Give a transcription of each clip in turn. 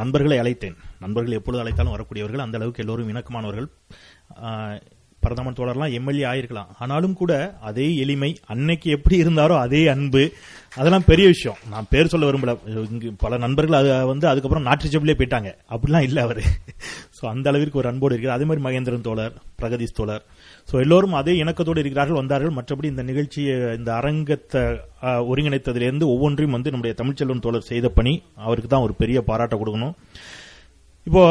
நண்பர்களை அழைத்தேன். நண்பர்கள் எப்பொழுது அழைத்தாலும் வரக்கூடியவர்கள் அந்த அளவுக்கு எல்லோரும் இணக்கமானவர்கள். ஆ, பிரதமர் தோழர்லாம் எம்எல்ஏ ஆயிருக்கலாம். ஆனாலும் கூட அதே எளிமை அன்னைக்கு எப்படி இருந்தாரோ அதே அன்பு அதெல்லாம் பெரிய விஷயம். நான் பேர் சொல்ல விரும்பல. இங்கு பல நண்பர்கள் அது வந்து அதுக்கப்புறம் நாட்டு ஜபிலே போயிட்டாங்க. அப்படிலாம் இல்லை அவர். ஸோ அந்த அளவிற்கு ஒரு அன்போடு இருக்கிறார். அதே மாதிரி மகேந்திரன் தோழர் பிரகதீஷ் தோழர். ஸோ எல்லோரும் அதே இணக்கத்தோடு இருக்கிறார்கள் வந்தார்கள். மற்றபடி இந்த நிகழ்ச்சியை இந்த அரங்கத்தை ஆ, ஒருங்கிணைத்ததிலிருந்து ஒவ்வொன்றையும் வந்து நம்முடைய தமிழ்ச்செல்வன் தோழர் செய்த பணி அவருக்கு தான் ஒரு பெரிய பாராட்ட கொடுக்கணும். இப்போ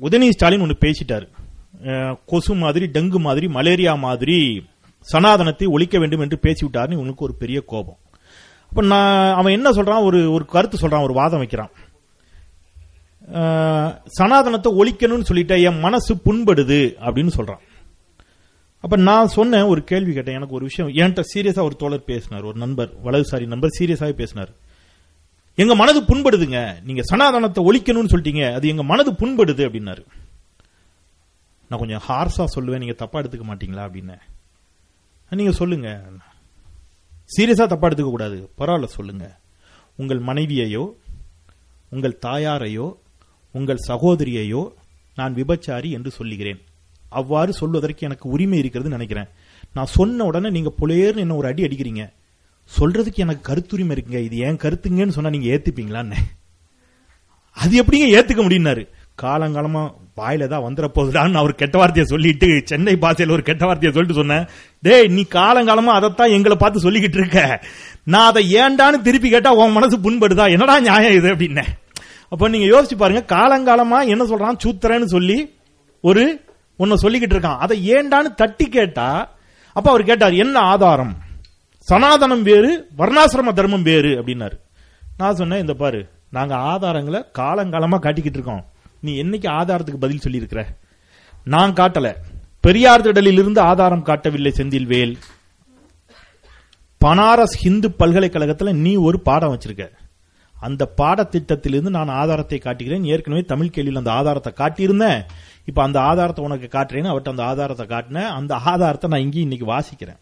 உதயநிதி ஸ்டாலின் ஒன்று பேசிட்டாரு. கொசு மாதிரி டெங்கு மாதிரி மலேரியா மாதிரி சனாதனத்தை ஒழிக்க வேண்டும் என்று பேசிவிட்டாருன்னு இவனுக்கு ஒரு பெரிய கோபம். அப்ப நான் அவன் என்ன சொல்றான்? ஒரு ஒரு கருத்து சொல்றான் ஒரு வாதம் வைக்கிறான். சனாதனத்தை ஒழிக்கணும்னு சொல்லிட்ட என் மனசு புண்படுது அப்படின்னு சொல்றான். அப்ப நான் சொன்னேன் ஒரு கேள்வி கேட்டேன். எனக்கு ஒரு விஷயம் என்கிட்ட சீரியஸா ஒரு தோழர் பேசினார் ஒரு நண்பர் வலதுசாரி நண்பர் சீரியஸாவே பேசினார். எங்க மனது புண்படுதுங்க நீங்க சனாதனத்தை ஒழிக்கணும்னு சொல்லிட்டீங்க அது எங்க மனது புண்படுது அப்படின்னாரு. நான் கொஞ்சம் ஹார்ஸாக சொல்லுவேன் நீங்கள் தப்பாக எடுத்துக்க மாட்டீங்களா அப்படின்னு. நீங்கள் சொல்லுங்க. சீரியஸாக தப்பாக எடுத்துக்கக்கூடாது பரவாயில்ல சொல்லுங்க. உங்கள் மனைவியையோ உங்கள் தாயாரையோ உங்கள் சகோதரியையோ நான் விபச்சாரி என்று சொல்லுகிறேன். அவ்வாறு சொல்வதற்கு எனக்கு உரிமை இருக்கிறது நினைக்கிறேன். நான் சொன்ன உடனே நீங்கள் புலையர்னு என்ன ஒரு அடி அடிக்கிறீங்க. சொல்றதுக்கு எனக்கு கருத்துரிமை இருக்குங்க. இது ஏன் கருத்துங்கன்னு சொன்னா நீங்க ஏத்துப்பீங்களான்னு. அது எப்படிங்க ஏத்துக்க முடியும்னாரு? காலங்காலமா வாயில தான் வந்துட போகுதான்னு அவர் கெட்ட வார்த்தையை சொல்லிட்டு சென்னை பாசையில் ஒரு கெட்ட வார்த்தையை சொல்லிட்டு சொன்னேன். டேய் நீ காலங்காலமா அதைத்தான் எங்களை பார்த்து சொல்லிக்கிட்டு இருக்க. நான் அதை ஏண்டான்னு திருப்பி கேட்டா உன் மனசு புண்படுதா? என்னடா நியாயம் இது அப்படின்னு. அப்ப நீங்க யோசிச்சு பாருங்க காலங்காலமா என்ன சொல்றான் சூத்திரன்னு சொல்லி ஒரு உன்னை சொல்லிக்கிட்டு இருக்கான். அதை ஏண்டான்னு தட்டி கேட்டா அப்ப அவர் கேட்டார் என்ன ஆதாரம்? சனாதனம் வேறு வர்ணாசிரம தர்மம் வேறு அப்படின்னாரு. நான் சொன்னேன் இந்த பாரு நாங்க ஆதாரங்களை காலங்காலமா காட்டிக்கிட்டு இருக்கோம். நீ என்னைக்கு ஆதாரத்துக்கு பதில் சொல்லியிருக்கிற? நான் காட்டல. பெரியார் திடலில் இருந்து ஆதாரம் காட்டவில்லை செந்தில்வேல் பனாரஸ் ஹிந்து பல்கலைக்கழகத்தில் நீ ஒரு பாடம் வச்சிருக்க. அந்த பாடத்திட்டத்திலிருந்து நான் ஆதாரத்தை காட்டுகிறேன் ஏற்கனவே தமிழ் கேள்வியில் அந்த ஆதாரத்தை காட்டியிருந்தேன். இப்போ அந்த ஆதாரத்தை உனக்கு காட்டுறேன்னு அவர்கிட்ட அந்த ஆதாரத்தை காட்டினேன். அந்த ஆதாரத்தை நான் இங்கே இன்னைக்கு வாசிக்கிறேன்.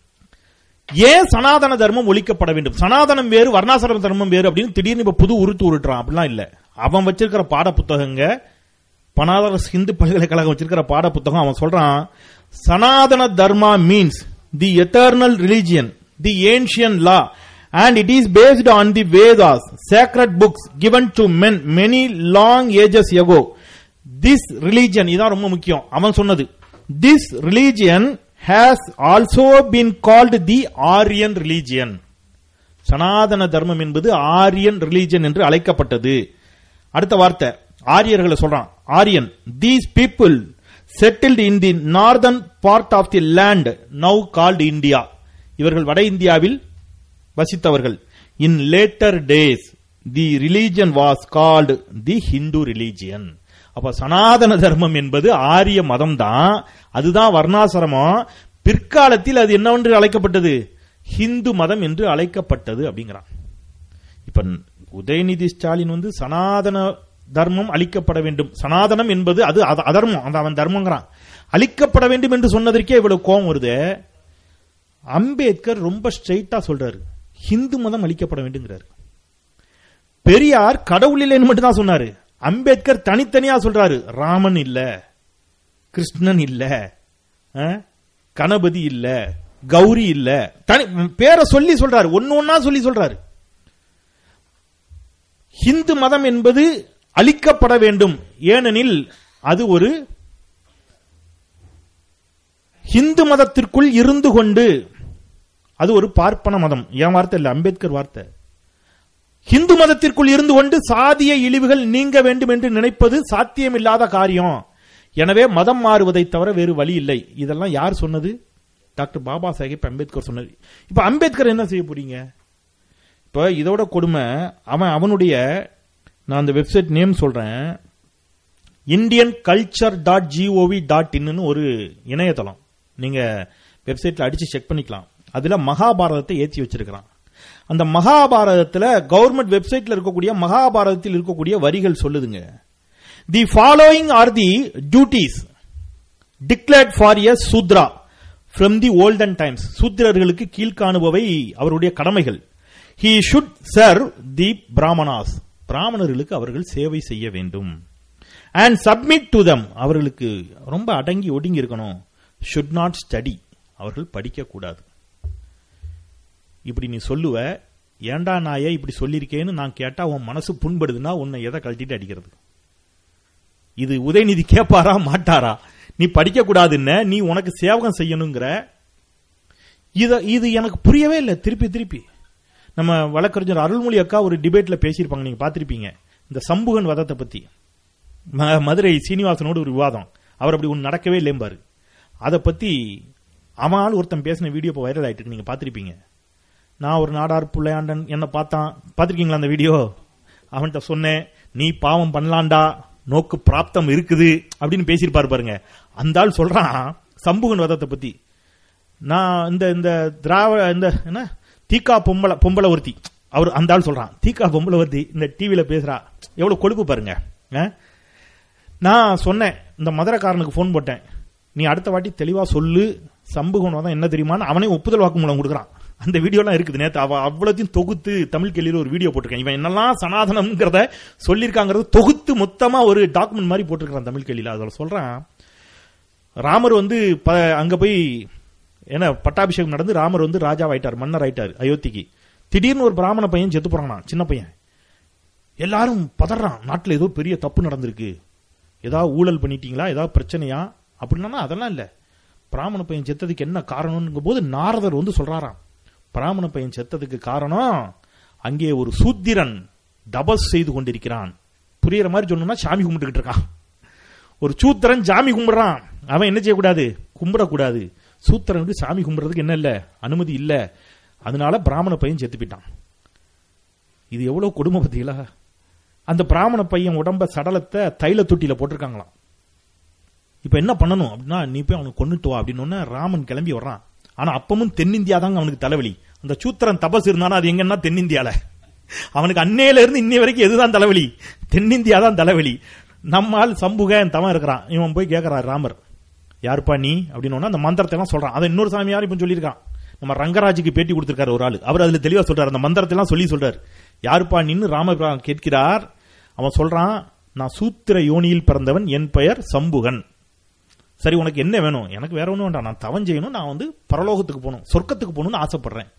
ஏன் சனாதன தர்மம் ஒழிக்கப்பட வேண்டும்? சனாதனம் வேறு வர்ணாசிரம தர்மம் வேறு அப்படின்னு திடீர்னு இப்ப புது உருத்து உருட்டுறான். அப்படிலாம் இல்ல. அவன் வச்சிருக்கிற பாட புத்தகங்க பனாரஸ் ஹிந்து பல்கலைக்கழகம் வச்சிருக்கிற பாட புத்தகம் அவன் சொல்றான் Sanatana Dharma means the eternal religion the ancient law and it is based on the Vedas sacred books given to men many long ages ago this religion இதான் ரொம்ப முக்கியம். அவன் சொன்னது this religion has also been called the Aryan religion Sanatana Dharmam என்பது Aryan religion என்று அழைக்கப்பட்டது. அடுத்த வார்த்தை ஆரியர்களை சொல்றான் Aryan these people settled in the northern part of the land now called India இவர்கள் வட இந்தியாவில் வசித்தவர்கள். In later days the religion was called the Hindu religion அப்ப சனாதன தர்மம் என்பது ஆரிய மதம் தான். அதுதான் வர்ணாசிரமம். பிற்காலத்தில் அது என்னவென்று அழைக்கப்பட்டது? ஹிந்து மதம் என்று அழைக்கப்பட்டது அப்படிங்கிறான். இப்ப உதயநிதி ஸ்டாலின் வந்து சனாதன தர்மம் அழிக்கப்பட வேண்டும். சனாதனம் என்பது அது அதர்மம். அந்த அவன் தர்மங்கிறான். அழிக்கப்பட வேண்டும் என்று சொன்னதற்கே இவ்வளவு கோபம் வருது. அம்பேத்கர் ரொம்ப ஸ்ட்ரெயிட்டா சொல்றாரு. ஹிந்து மதம் அழிக்கப்பட வேண்டுங்கிறாரு. பெரியார் கடவுள் இல்லைன்னு மட்டும் தான் சொன்னாரு. அம்பேத்கர் தனித்தனியா சொல்றாரு. ராமன் இல்ல. கிருஷ்ணன் இல்ல. கணபதி இல்ல. கௌரி இல்ல. தனி பேரை சொல்லி சொல்றாரு. ஒன்னு ஒன்னா சொல்லி சொல்றாரு. ஹிந்து மதம் என்பது அழிக்கப்பட வேண்டும். ஏனெனில் அது ஒரு ஹிந்து மதத்திற்குள் இருந்து கொண்டு அது ஒரு பார்ப்பன மதம். என் வார்த்தை இல்லை? அம்பேத்கர் வார்த்தை. ஹிந்து மதத்திற்குள் இருந்து கொண்டு சாதிய இழிவுகள் நீங்க வேண்டும் என்று நினைப்பது சாத்தியமில்லாத காரியம். எனவே மதம் மாறுவதை தவிர வேறு வழி இல்லை. இதெல்லாம் யார் சொன்னது? டாக்டர் பாபா சாஹேப் அம்பேத்கர் சொன்னது. இப்ப அம்பேத்கர் என்ன செய்ய போறீங்க? இப்ப இதோட கொடுமை அவன் அவனுடைய நான் அந்த வெப்சைட் நேம் சொல்றேன். Indian culture dot GOV dot இன்னு ஒரு இணையதளம். நீங்க வெப்சைட்ல அடிச்சு செக் பண்ணிக்கலாம். அதுல மகாபாரதத்தை ஏற்றி வச்சிருக்கிறான். அந்த மகாபாரதத்துல கவர்மெண்ட் வெப்சைட்ல இருக்கக்கூடிய மகாபாரதத்தில் இருக்கக்கூடிய வரிகள் சொல்லுதுங்க. The following are the duties declared for a Shudra from the olden times சூத்திரர்களுக்கு கீழ்காணுபவை அவருடைய கடமைகள். He should serve the Brahmanas பிராமணர்களுக்கு அவர்கள் சேவை செய்ய வேண்டும். அண்ட் சப்மிட் டு தம் அவர்களுக்கு ரொம்ப அடங்கி ஒடுங்கி இருக்கணும் ஷுட் நாட் ஸ்டடி அவர்கள் படிக்கக்கூடாது. இப்படி நீ சொல்லுவ ஏண்டா நாய இப்படி சொல்லியிருக்கேன்னு நான் கேட்டா உன் மனசு புண்படுதுன்னா உன்னை எதை கழட்டிட்டு அடிக்கிறது? இது உதயநிதி கேட்பாரா மாட்டாரா? நீ படிக்க கூடாதுன்னு நீ உனக்கு சேவகம் செய்யணுங்கிற. இத இது எனக்கு புரியவே இல்லை. திருப்பி திருப்பி. நம்ம வழக்கறிஞர் அருள்மொழி அக்கா ஒரு டிபேட்ல பேசியிருப்பாங்க. நீங்க பார்த்திருப்பீங்க. இந்த சம்புகன் வதத்தை பத்தி. ம- மதுரை சீனிவாசனோடு ஒரு விவாதம். அவர் அப்படி ஒன்று நடக்கவே இல்லைம்பாரு. அதை பத்தி அவனால் ஒருத்தன் பேசின வீடியோ இப்போ வைரல் ஆயிட்டு நீங்கள் நீங்க நான் ஒரு நாடார் புள்ளையாண்டன் என்ன பார்த்தான். பார்த்துருக்கீங்களா அந்த வீடியோ? அவன்கிட்ட சொன்னேன் நீ பாவம் பண்ணலாண்டா நோக்கு பிராப்தம் இருக்குது. அப்படின்னு பேசியிருப்பாரு பாருங்க. அந்த ஆள் சொல்றான் சம்புகன் வதத்தை பத்தி. நான் இந்த இந்த திராவிட இந்த என்ன? தீக்கா பொம்பளை பொம்பளை ஒருத்தி அவர் அந்த ஆள் சொல்றான். தீக்கா பொம்பளை ஒருத்தி இந்த டிவியில பேசுறா. எவ்வளவு கொழுப்பு பாருங்க. நான் சொன்னேன் இந்த மதுரக்காரனுக்கு ஃபோன் போட்டேன். நீ அடுத்த வாட்டி தெளிவா சொல்லு. சம்புகன் தான் என்ன தெரியுமான்னு அவனே ஒப்புதல் வாக்குமூலம் கொடுக்குறான். அந்த வீடியோலாம் இருக்குது நேற்று அவ அவ்வளோத்தையும் தொகுத்து தமிழ் கேள்வியில் ஒரு வீடியோ போட்டிருக்கேன். இவன் என்னெல்லாம் சனாதனம்ங்கிறத சொல்லியிருக்காங்கிறது தொகுத்து மொத்தமா ஒரு டாக்குமெண்ட் மாதிரி போட்டிருக்கிறான் தமிழ் கேள்வியில். அதில் சொல்றான் ராமர் வந்து ப- அங்க போய் ஏன்னா பட்டாபிஷேகம் நடந்து ராமர் வந்து ராஜாவாயிட்டார் மன்னர் ஆயிட்டார் அயோத்திக்கு. திடீர்னு ஒரு பிராமண பையன் செத்து போறானா சின்ன பையன். எல்லாரும் பதறான் நாட்டில் ஏதோ பெரிய தப்பு நடந்திருக்கு. ஏதாவது ஊழல் பண்ணிட்டீங்களா? ஏதாவது பிரச்சனையா? அப்படின்னா அதெல்லாம் இல்ல. பிராமண பையன் செத்ததுக்கு என்ன காரணம்ங்கும் போது நாரதர் வந்து சொல்றாராம். பிராமண பையன் செத்ததுக்கு காரணம் அங்கே ஒரு சூத்திரன் தபஸ் செய்து கொண்டிருக்கிறான். புரியுற மாதிரி சொன்னோம்னா சாமி கும்பிட்டுக்கிட்டு இருக்கான். ஒரு சூத்திரன் சாமி கும்பிடுறான். அவன் என்ன செய்யக்கூடாது? கும்பிடக்கூடாது. சூத்திரனுக்கு சாமி கும்பிட்றதுக்கு என்ன இல்லை? அனுமதி இல்லை. அதனால பிராமண பையன் செத்து போயிட்டான். இது எவ்வளோ கொடுமை பார்த்தீங்களா? அந்த பிராமண பையன் உடம்ப சடலத்தை தைல தொட்டியில் போட்டிருக்காங்களாம். இப்போ என்ன பண்ணணும் அப்படின்னா நீ போய் அவனுக்கு கொண்டுட்டு வா அப்படின்னு ராமன் கிளம்பி வர்றான். ஆனால் அப்பமும் தென்னிந்தியா தாங்க அவனுக்கு தலைவலி. அந்த சூத்திரன் தபஸ் இருந்தானா அது எங்கன்னா தென்னிந்தியால? அவனுக்கு அன்னையில இருந்து இன்னை வரைக்கும் எதுதான் தலைவலி? தென்னிந்தியா தான் தலைவலி. நம்மால் சம்புகன் தவன் இருக்கிறான். இவன் போய் கேட்கிறான் ராமர் யாருப்பா நீ? அப்படின்னு அந்த மந்திரத்தை எல்லாம் சொல்றான். அதை இன்னொரு சாமியார் இப்ப சொல்லியிருக்கான்? நம்ம ரங்கராஜுக்கு பேட்டி கொடுத்திருக்காரு ஒரு ஆள். அவர் அதுல தெளிவா சொல்றாரு. அந்த மந்திரத்தை எல்லாம் சொல்லி சொல்றாரு. யாருப்பா நின்னு ராமபிரான் கேட்கிறார்? அவன் சொல்றான் நான் சூத்திர யோனியில் பிறந்தவன் என் பெயர் சம்புகன். சரி உனக்கு என்ன வேணும்? எனக்கு வேற ஒன்றும் வேண்டாம். நான் தவன் செய்யணும். நான் வந்து பரலோகத்துக்கு போகணும். சொர்க்கத்துக்கு போகணும்னு ஆசைப்படுறேன்.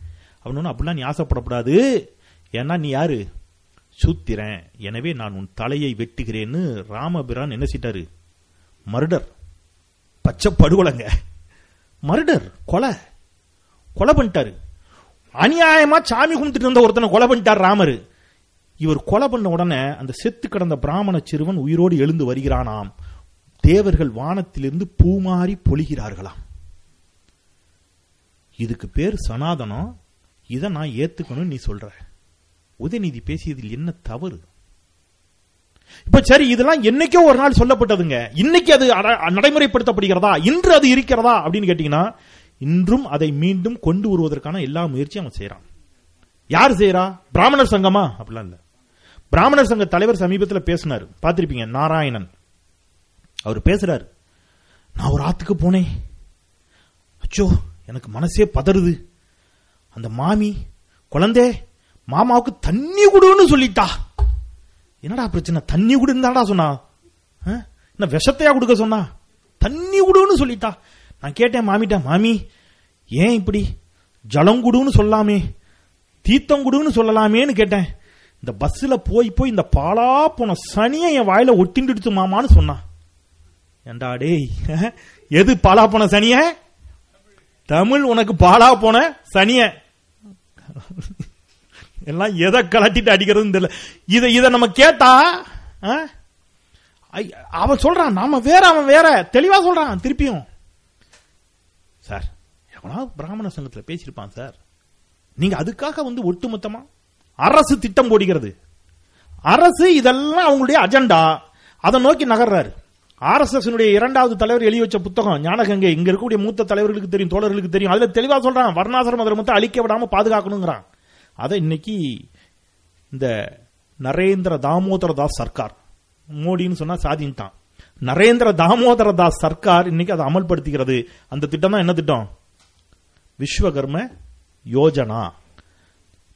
அப்படின்னு அப்படிலாம் நீ ஆசைப்படக்கூடாது. ஏன்னா நீ யாரு? சூத்திரன். எனவே நான் உன் தலையை வெட்டுகிறேன்னு ராமபிரான் என்ன செய்தாரு? மர்டர். பச்சை படுகொலைங்க. மர்டர் கொலை. கொலை பண்ணிட்டாரு. அநியாயமா சாமி கும்பிட்டுட்டு இருந்த ஒருத்தனை கொலை பண்ணிட்டார் ராமர். இவர் கொலை பண்ண உடனே அந்த செத்து கிடந்த பிராமண சிறுவன் உயிரோடு எழுந்து வருகிறானாம். தேவர்கள் வானத்திலிருந்து பூமாறி பொழிகிறார்களாம். இதுக்கு பேர் சனாதனம். இதை நான் ஏத்துக்கணும்னு நீ சொல்ற. உதயநிதி பேசியதில் என்ன தவறு? இப்ப சரி இதெல்லாம் என்னைக்கோ ஒரு நாள் சொல்லப்பட்டதுங்க. இன்னைக்கு அது நடைமுறைப்படுத்தப்படுகிறதா? இன்று அது இருக்கிறதா? அப்படின்னு கேட்டீங்கன்னா இன்றும் அதை மீண்டும் கொண்டு வருவதற்கான எல்லா முயற்சியும் அவன் செய்யறான் யார் செய்யறா பிராமணர் சங்கமா? அப்படிலாம் இல்ல. பிராமணர் சங்க தலைவர் சமீபத்தில் பேசினார். பார்த்திருப்பீங்க நாராயணன். அவர் பேசுறாரு. நான் ஒரு ஆத்துக்கு போனேன். அச்சோ எனக்கு மனசே பதறுது. அந்த மாமி குழந்தை மாமாவுக்கு தண்ணி குடுன்னு சொல்லிட்டா. என்னடா பிரச்சனை? தண்ணி குடுன்னு சொன்னா. என்ன விஷத்தையா கொடுக்க சொன்னா? தண்ணி குடுன்னு சொல்லிட்டா. நான் கேட்டேன் மாமிட்ட மாமி ஏன் இப்படி? ஜலம் குடுன்னு சொல்லாமே. தீர்த்தம் குடுன்னு சொல்லலாமேன்னு கேட்டேன். இந்த பஸ்ஸில் போய் போய் இந்த பாலா போன சனியை என் வாயில ஒட்டிண்டுடுத்து மாமான்னு சொன்னான் ஏண்டா டேய் எது பாலா போன சனிய? தமிழ் உனக்கு பாலா போன சனிய. எல்லாம் எதை கலட்டிட்டு அடிக்கிறதுன்னு தெரியல. இதை இத நம்ம கேட்டா அவன் சொல்றான் நாம வேற அவன் வேற. தெளிவா சொல்றான் திருப்பியும். சார் எவனாவது பிராமண சங்கத்துல பேசியிருப்பான் சார். நீங்க அதுக்காக வந்து ஒட்டுமொத்தமா அரசு திட்டம் போடுகிறது. அரசு இதெல்லாம் அவங்களுடைய அஜெண்டா. அதை நோக்கி நகர்றாரு. ஆர்எஸ்எஸ் இரண்டாவது தலைவர் எழுதி வச்ச புத்தகம் ஞானகங்கை. இங்க இருக்கக்கூடிய மூத்த தலைவர்களுக்கு தெரியும் தோழர்களுக்கு தெரியும். அதுல தெளிவா சொல்றான் வர்ணாசிரம மட்டும் அழிக்க விடாம பாதுகாக்கணுங்கிறான். அதை இன்னைக்கு இந்த நரேந்திர தாமோதர தாஸ் சர்க்கார் மோடின்னு சொன்னா சாதின்ட்டான் நரேந்திர தாமோதர தாஸ் சர்க்கார் இன்னைக்கு அதை அமல்படுத்துகிறது அந்த திட்டம் தான் என்ன திட்டம்? விஸ்வகர்ம யோஜனா.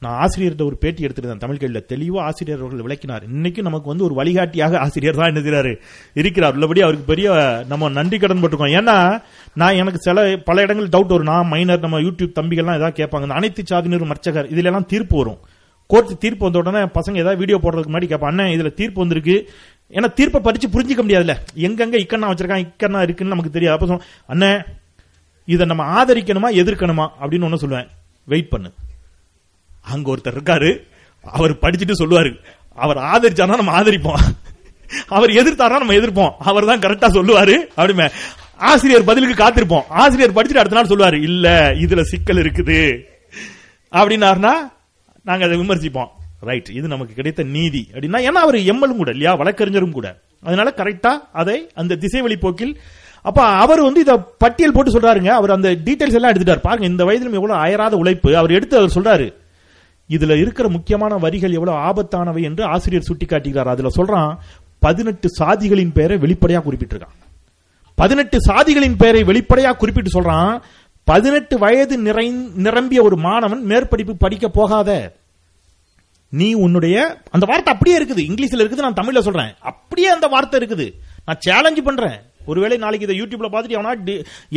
நான் ஆசிரியர்கிட்ட ஒரு பேட்டி எடுத்திருந்தேன் தமிழ் கேள்வியில். தெளிவா ஆசிரியர் அவர்கள் விளக்கினார். இன்னைக்கும் நமக்கு வந்து ஒரு வழிகாட்டியாக ஆசிரியர் தான் எழுதுகிறாரு. இருக்கிறார். உள்ளபடி அவருக்கு பெரிய நம்ம நன்றி கடன் பட்டிருக்கோம். ஏன்னா நான் எனக்கு சில பல இடங்கள் டவுட் வரும். நான் மைனர் நம்ம யூடியூப் தம்பிகள்லாம் ஏதாவது கேட்பாங்க. அனைத்து சாதியினர் மர்ச்சகர் இதுல எல்லாம் தீர்ப்பு வரும். கோர்ட் தீர்ப்பு வந்த உடனே பசங்க ஏதாவது வீடியோ போடுறதுக்கு முன்னாடி கேட்பான் அண்ணன் இதுல தீர்ப்பு வந்திருக்கு. ஏன்னா தீர்ப்பை படிச்சு புரிஞ்சிக்க முடியாதுல்ல. எங்கெங்க இக்கண்ணா வச்சிருக்கான் இக்கண்ணா இருக்குன்னு நமக்கு தெரியாது. அப்ப சொல்லுவேன், அண்ணன் இதை நம்ம ஆதரிக்கணுமா எதிர்க்கணுமா? அப்படின்னு ஒண்ணு சொல்லுவேன். வெயிட் பண்ணு. அங்க ஒருத்தர் இருக்காரு. அவர் படிச்சுட்டு சொல்லுவாரு. அவர் ஆதரிச்சாருன்னா நம்ம ஆதரிப்போம். அவர் எதிர்த்தாரா நம்ம எதிர்ப்போம். அவர் தான் கரெக்டா சொல்லுவாரு. அப்படிமே. ஆசிரியர் பதிலுக்கு காத்திருப்போம். ஆசிரியர் படிச்சுட்டு அடுத்த நாள் சொல்லுவாரு இல்ல இதுல சிக்கல் இருக்குது. அப்படின்னாருனா நாங்க அதை விமர்சிப்போம். ரைட் இது நமக்கு கிடைத்த நீதி. அப்படின்னா ஏன்னா அவர் எம்எலும் கூட இல்லையா? வழக்கறிஞரும் கூட. அதனால கரெக்டா அதை அந்த திசை வழி போக்கில் அப்ப அவர் வந்து இத பட்டியல் போட்டு சொல்றாருங்க. அவர் அந்த டீடைல்ஸ் எல்லாம் எடுத்துட்டார். பாருங்க இந்த வயதிலும் எவ்வளவு அயராத உழைப்பு. அவர் எடுத்து அவர் சொல்றாரு. இதுல இருக்கிற முக்கியமான வரிகள் எவ்வளவு ஆபத்தானவை என்று ஆசிரியர் சுட்டிக்காட்டுகிறார் அதுல சொல்றான் பதினெட்டு சாதிகளின் பெயரை வெளிப்படையா குறிப்பிட்டிருக்கான். பதினெட்டு சாதிகளின் பெயரை வெளிப்படையா குறிப்பிட்டு சொல்றான் பதினெட்டு வயது நிறை நிரம்பிய ஒரு மாணவன் மேற்படிப்பு படிக்க போகாத. நீ உன்னுடைய அந்த வார்த்தை அப்படியே இருக்குது. இங்கிலீஷ்ல இருக்குது நான் தமிழ்ல சொல்றேன். அப்படியே அந்த வார்த்தை இருக்குது. நான் சேலஞ்சு பண்றேன். ஒருவேளை நாளைக்கு இதை யூடியூப்ல பார்த்துட்டு அவனா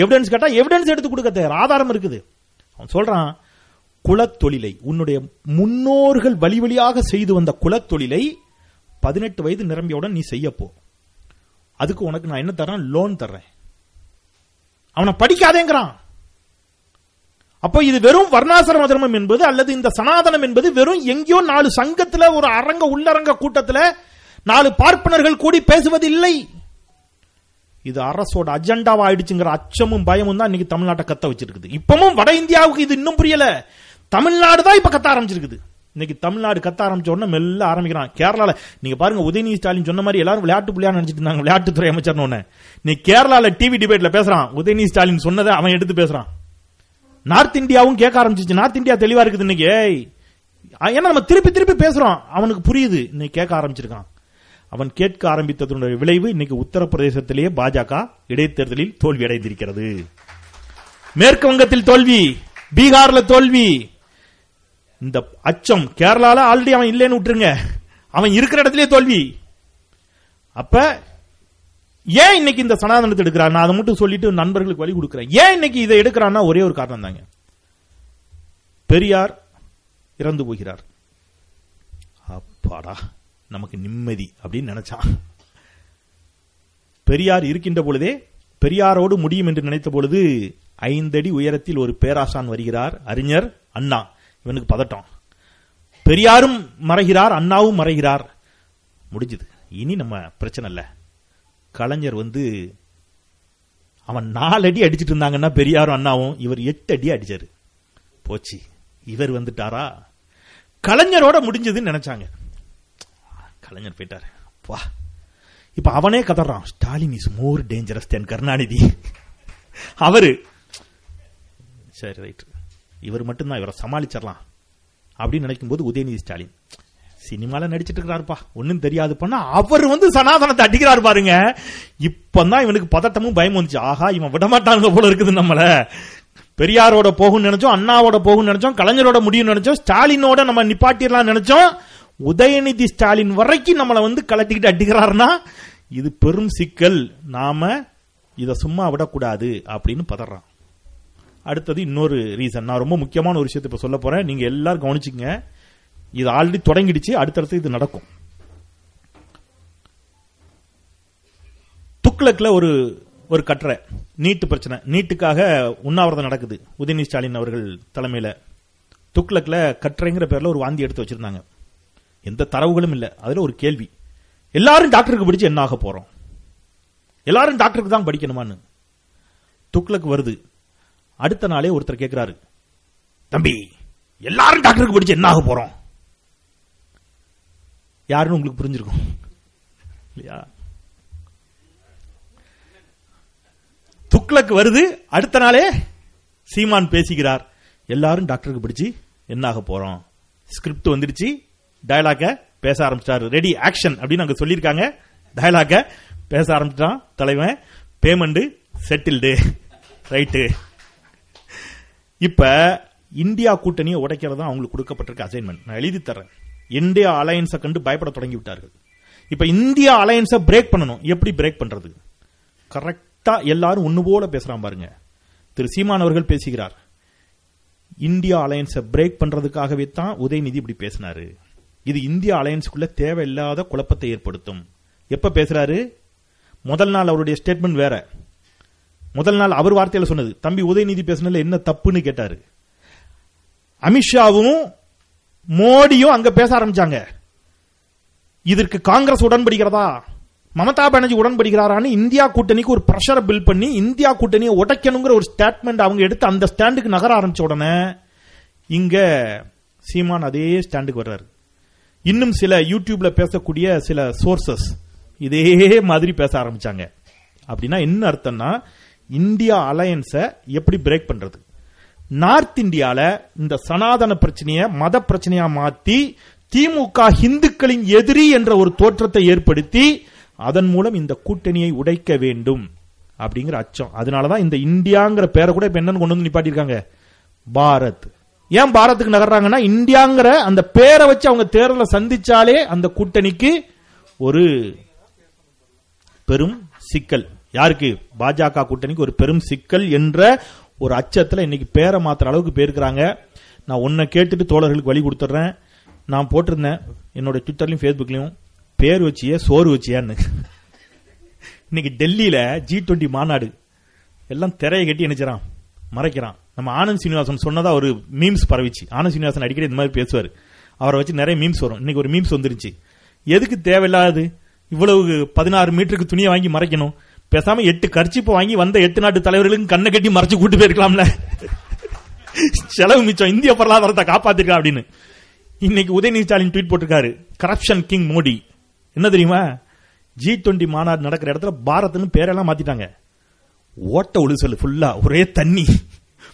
எவிடன்ஸ் கேட்டா எவிடன்ஸ் எடுத்து கொடுக்க ஆதாரம் இருக்குது. அவன் சொல்றான் குலத்தொழிலை உன்னுடைய முன்னோர்கள் வழி வழியாக செய்து வந்த குலத்தொழிலை பதினெட்டு வயது நிரம்பியவுடன் நீ செய்யப்போ அதுக்கு உனக்கு நான் என்ன தரேன் லோன் தர்றேன். அவனை படிக்காதேங்கிறான். அப்போ இது வெறும் வர்ணாசிரம தர்மம் என்பது அல்லது இந்த சனாதனம் என்பது வெறும் எங்கேயோ நாலு சங்கத்துல ஒரு அரங்க உள்ளரங்க கூட்டத்துல நாலு பார்ப்பனர்கள் கூடி பேசுவது இல்லை இது அரசோட அஜெண்டாவா ஆயிடுச்சுங்கிற அச்சமும் பயமும் தான் இன்னைக்கு தமிழ்நாட்டை கத்த வச்சிருக்குது. இப்பவும் வட இந்தியாவுக்கு இது இன்னும் புரியல. தமிழ்நாடு தான் இப்ப கத்த ஆரம்பிச்சிருக்குது. இன்னைக்கு தமிழ்நாடு கத்த ஆரம்பிச்ச உடனே மெல்ல ஆரம்பிக்கிறான். கேரளால நீங்க பாருங்க உதயநிதி ஸ்டாலின் சொன்ன மாதிரி எல்லாரும் விளையாட்டு புள்ளியா நினைச்சிட்டு இருந்தாங்க விளையாட்டுத்துறை அமைச்சர் உடனே. நீ கேரளால டிவி டிபேட்ல பேசுறான். உதயநிதி ஸ்டாலின் சொன்னதை அவன் எடுத்து பேசுறான். நார்த் இந்தியாவும் கேட்க ஆரம்பிச்சிச்சு. நார்த் இந்தியா தெளிவா இருக்குது இன்னைக்கு. ஏய் ஏன்னா நம்ம திருப்பி திருப்பி பேசுறோம். அவனுக்கு புரியுது. இன்னைக்கு கேட்க ஆரம்பிச்சிருக்கான். அவன் கேட்க ஆரம்பித்ததனுடைய விளைவு இன்னைக்கு உத்தரப்பிரதேசத்திலேயே பாஜக இடைத்தேர்தலில் தோல்வி அடைந்திருக்கிறது. மேற்கு வங்கத்தில் தோல்வி பீகார்ல தோல்வி இந்த அச்சம் கேரளால ஆல்ரெடி அவன் இல்லைன்னு விட்டுருங்க. அவன் இருக்கிற இடத்துலயே தோல்வி. அப்ப ஏன் இன்னைக்கு இந்த சனாதனத்தை எடுக்கிறான்? நான் அதை மட்டும் சொல்லிட்டு நண்பர்களுக்கு வழி கொடுக்கிறேன். ஏன் இன்னைக்கு இதை எடுக்கிறான்னா ஒரே ஒரு காரணம் தாங்க பெரியார் இறந்து போகிறார். அப்பாடா நமக்கு நிம்மதி அப்படின்னு நினைச்சான். பெரியார் இருக்கின்ற பொழுதே பெரியாரோடு முடியும் என்று நினைத்த பொழுது ஐந்தடி உயரத்தில் ஒரு பேராசான் வருகிறார். அறிஞர் அண்ணா. இவனுக்கு பதட்டம். பெரியாரும் மறைகிறார் அண்ணாவும் மறைகிறார். முடிஞ்சது. இனி நம்ம பிரச்சனை இல்ல. கலைஞர் வந்து அவன் நாலு அடி அடிச்சிட்டு இருந்தாங்கன்னா பெரியாரும் அண்ணாவும் இவர் எட்டு அடி அடிச்சாரு. போச்சு. இவர் வந்துட்டாரா? கலைஞரோட முடிஞ்சதுன்னு நினைச்சாங்க. கலைஞர் போயிட்டாரு. வா. இப்ப அவனே கதறான். Stalin is more dangerous then Karunanidhi. அவரு சரி ரைட் இவர் மட்டும்தான் இவரை சமாளிச்சிடலாம் அப்படின்னு நினைக்கும் போது உதயநிதி ஸ்டாலின் சினிமால நடிச்சிட்டு இருக்கிறாருப்பா ஒன்னும் தெரியாது பண்ணா அவர் வந்து சனாதனத்தை அடிக்கிறாரு பாருங்க. இப்பதான் இவனுக்கு பதட்டமும் பயம் வந்துச்சு. ஆஹா இவன் விடமாட்டானுங்க போல இருக்குது நம்மள. பெரியாரோட போகும் நினைச்சோம் அண்ணாவோட போகும் நினைச்சோம் கலைஞரோட முடியும் நினைச்சோம் ஸ்டாலினோட நம்ம நிப்பாட்டிடலாம் நினைச்சோம். உதயநிதி ஸ்டாலின் வரைக்கும் நம்மளை வந்து கலட்டிக்கிட்டு அடிக்கிறாருன்னா இது பெரும் சிக்கல். நாம இத சும்மா விடக்கூடாது அப்படின்னு பதறான் அடுத்தது இன்னொரு ரீசன் நான் ரொம்ப முக்கியமான ஒரு விஷயத்தை இப்ப சொல்ல போறேன். நீங்க எல்லாரும் கவனிச்சுங்க இது ஆல்ரெடி தொடங்கிடுச்சு. அடுத்தடுத்து இது நடக்கும். துக்ளக்ல ஒரு ஒரு கட்டுரை. நீட்டு பிரச்சனை. நீட்டுக்காக உண்ணாவிரதம் நடக்குது. உதயநிதி ஸ்டாலின் அவர்கள் தலைமையில. துக்ளக்ல கட்டுரைங்கிற பேர்ல ஒரு வாந்தி எடுத்து வச்சிருந்தாங்க. எந்த தரவுகளும் இல்ல. அதுல ஒரு கேள்வி. எல்லாரும் டாக்டருக்கு படிச்சு என்ன ஆக போறோம்? எல்லாரும் டாக்டருக்கு தான் படிக்கணுமான்னு. துக்ளக் வருது. அடுத்த நாளே ஒருத்தர் கேட்கிறாரு தம்பி எல்லாரும் டாக்டருக்கு படிச்சு என்ன ஆக போறோம்? யாருன்னு உங்களுக்கு புரிஞ்சிருக்கும். இல்லையா? துக்ளக் வருது அடுத்த நாளே சீமான் பேசுகிறார் எல்லாரும் டாக்டருக்கு படிச்சு என்ன ஆக போறோம்? ஸ்கிரிப்ட் வந்துடுச்சு டயலாக பேச ஆரம்பிச்சிட்டாரு. ரெடி ஆக்ஷன் அப்படின்னு அங்க சொல்லியிருக்காங்க. டயலாக பேச ஆரம்பிச்சிட்டான் தலைவன். பேமெண்ட் செட்டில்டு ரைட்டு இப்ப இந்தியா கூட்டணியை உடைக்கிறது தான் அவங்களுக்கு கொடுக்கப்பட்டிருக்க அசைன்மெண்ட் நான் எழுதி தர்றேன். இந்தியா அலையன்ஸை கண்டு பயப்பட தொடங்கி விட்டார்கள் இப்ப இந்தியா அலையன்ஸை பிரேக் பண்ணணும். எப்படி பிரேக் பண்றது? கரெக்டா எல்லாரும் ஒண்ணு போல பேசுறான் பாருங்க. திரு சீமான் அவர்கள் பேசுகிறார். இந்தியா அலையன்ஸை பிரேக் பண்றதுக்காகவே தான் உதயநிதி இப்படி பேசினாரு. இது இந்தியா அலையன்ஸுக்குள்ள தேவையில்லாத குழப்பத்தை ஏற்படுத்தும். எப்ப பேசுறாரு? முதல் நாள் அவருடைய ஸ்டேட்மெண்ட் வேற. முதல் நாள் அவர் வார்த்தையில சொன்னது தம்பி உதயநிதி பேசினதுல என்ன தப்புன்னு கேட்டாரு. அமித்ஷாவும் மோடியும் அங்க பேச ஆரம்பிச்சாங்க. இதற்கு காங்கிரஸ் உடன்படுகிறதா மமதா பானர்ஜி உடன்படுகிறாரான்னு இந்தியா கூட்டணிக்கு ஒரு பிரஷரை பில் பண்ணி இந்தியா கூட்டணியை உடைக்கணுங்கிற ஒரு ஸ்டேட்மெண்ட் அவங்க எடுத்து அந்த ஸ்டாண்டுக்கு நகர ஆரம்பிச்ச உடனே இங்க சீமான் அதே ஸ்டாண்டுக்கு வர்றாரு. இன்னும் சில யூடியூப்ல பேசக்கூடிய சில சோர்சஸ் இதே மாதிரி பேச ஆரம்பிச்சாங்க. அப்படின்னா என்ன அர்த்தம்னா இந்தியா அலையன்ஸை எப்படி பிரேக் பண்றது? நார்த் இந்தியால இந்த சனாதன பிரச்சனையை மத பிரச்சனையா மாத்தி திமுக இந்துக்களின் எதிரி என்ற ஒரு தோற்றத்தை ஏற்படுத்தி அதன் மூலம் இந்த கூட்டணியை உடைக்க வேண்டும் அப்படிங்கிற அச்சம். அதனாலதான் இந்த இந்தியாங்கிற பேரை கூட இப்ப என்னன்னு கொண்டு வந்து நிப்பாட்டிருக்காங்க பாரத். ஏன் பாரத்துக்கு நகர்றாங்கன்னா இந்தியாங்கிற அந்த பேரை வச்சு அவங்க தேர்தலை சந்திச்சாலே அந்த கூட்டணிக்கு ஒரு பெரும் சிக்கல். யாருக்கு? பாஜக கூட்டணிக்கு ஒரு பெரும் சிக்கல் என்ற ஒரு அச்சத்தில் இன்னைக்கு பேரை மாத்திர அளவுக்கு போயிருக்கிறாங்க நான் உன்னை கேட்டுட்டு தோழர்களுக்கு வழி கொடுத்துட்றேன். நான் போட்டிருந்தேன் என்னோட ட்விட்டர்லயும் ஃபேஸ்புக்லயும் பேர் வச்சியே சோறு வச்சியான்னு. இன்னைக்கு டெல்லியில ஜி டுவெண்ட்டி மாநாடு. எல்லாம் திரையை கட்டி நினைச்சான் மறைக்கிறான். நம்ம ஆனந்த் சீனிவாசன் சொன்னதா ஒரு மீம்ஸ் பரவிச்சு. ஆனந்த் சீனிவாசன் அடிக்கடி இந்த மாதிரி பேசுவார். அவரை வச்சு நிறைய மீம்ஸ் வரும். இன்னைக்கு ஒரு மீம்ஸ் வந்துருச்சு. எதுக்கு தேவையில்லாது இவ்வளவு பதினாறு மீட்டருக்கு துணியை வாங்கி மறைக்கணும். பேசாம எட்டு கர்ச்சிப்பு வாங்கி வந்த எட்டு நாட்டு தலைவர்களுக்கும் கண்ணை கட்டி மறைச்சு கூட்டு போயிருக்கலாம்ல. செலவு மிச்சம். இந்திய பொருளாதாரத்தை காப்பாத்திருக்கா அப்படின்னு. இன்னைக்கு உதயநிதி ஸ்டாலின் ட்வீட் போட்டிருக்காரு. Corruption king Modi. என்ன தெரியுமா? ஜி டுவெண்ட்டி மாநாடு நடக்கிற இடத்துல பாரத்னு பேரெல்லாம் மாத்திட்டாங்க. ஓட்ட ஒழுசல் ஃபுல்லா ஒரே தண்ணி.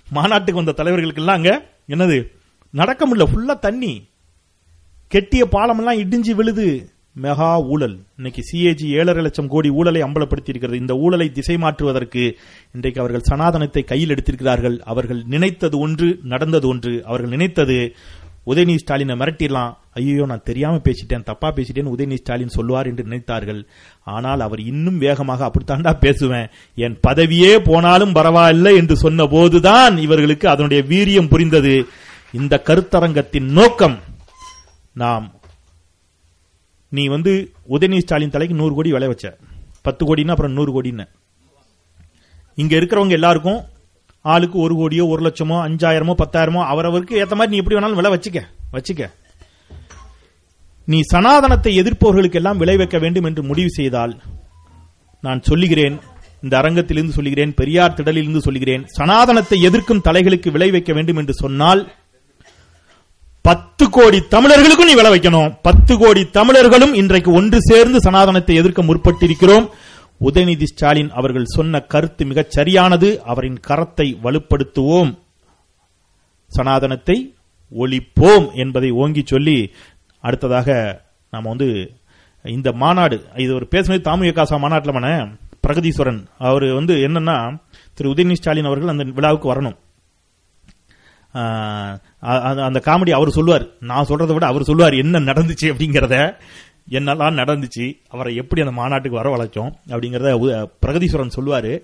மாநாட்டுக்கு வந்த தலைவர்களுக்கு எல்லாம் அங்க என்னது? நடக்க முடியல ஃபுல்லா தண்ணி. கெட்டிய பாலம் எல்லாம் இடிஞ்சு விழுது. மெகா ஊழல். இன்னைக்கு சிஏஜி ஏழரை லட்சம் கோடி ஊழலை அம்பலப்படுத்தி இருக்கிறது இந்த ஊழலை திசை மாற்றுவதற்கு இன்றைக்கு அவர்கள் சனாதனத்தை கையில் எடுத்திருக்கிறார்கள். அவர்கள் நினைத்தது ஒன்று நடந்தது ஒன்று. அவர்கள் நினைத்தது உதயநிதி ஸ்டாலினை மிரட்டிடலாம். ஐயோ நான் தெரியாம பேசிட்டேன் தப்பா பேசிட்டேன்னு உதயநிதி ஸ்டாலின் சொல்லுவார் என்று நினைத்தார்கள். ஆனால் அவர் இன்னும் வேகமாக அப்படித்தாண்டா பேசுவேன். என் பதவியே போனாலும் பரவாயில்லை என்று சொன்ன போதுதான் இவர்களுக்கு அதனுடைய வீரியம் புரிந்தது. இந்த கருத்தரங்கத்தின் நோக்கம் நாம் நீ வந்து உதயநிதி ஸ்டாலின் தலைக்கு நூறு கோடி விளை வச்ச. பத்து கோடின்னா அப்புறம் நூறு கோடின்னு. இங்க இருக்கிறவங்க எல்லாருக்கும் ஆளுக்கு ஒரு கோடியோ ஒரு லட்சமோ அஞ்சாயிரமோ பத்தாயிரமோ அவரவருக்கு ஏத்த மாதிரி நீ எப்படி வேணாலும் விலை வச்சுக்க வச்சுக்க. நீ சனாதனத்தை எதிர்ப்பவர்களுக்கு எல்லாம் விளை வைக்க வேண்டும் என்று முடிவு செய்தால் நான் சொல்லுகிறேன் இந்த அரங்கத்திலிருந்து சொல்லுகிறேன் பெரியார் திடலிலிருந்து சொல்லுகிறேன் சனாதனத்தை எதிர்க்கும் தலைகளுக்கு விளை வைக்க வேண்டும் என்று சொன்னால் பத்து கோடி தமிழர்களுக்கும் நீ விளை வைக்கணும். பத்து கோடி தமிழர்களும் இன்றைக்கு ஒன்று சேர்ந்து சனாதனத்தை எதிர்க்க முற்பட்டிருக்கிறோம். உதயநிதி ஸ்டாலின் அவர்கள் சொன்ன கருத்து மிகச் சரியானது. அவரின் கரத்தை வலுப்படுத்துவோம். சனாதனத்தை ஒழிப்போம் என்பதை ஓங்கி சொல்லி அடுத்ததாக நாம் வந்து இந்த மாநாடு இது ஒரு பேசுனது தாமுக காசா மாநாட்டில் மன பிரகதீஸ்வரன். அவர் வந்து என்னன்னா திரு உதயநிதி ஸ்டாலின் அவர்கள் அந்த விழாவுக்கு வரணும். அந்த காமெடி அவர் சொல்லுவார். நான் சொல்றதை விட அவர் சொல்லுவார் என்ன நடந்துச்சு? அப்படிங்கிறத. என்னெல்லாம் நடந்துச்சு அவரை எப்படி அந்த மாநாட்டுக்கு வர வளைச்சோம் உ- பிரகதீஸ்வரன் சொல்லுவாரு.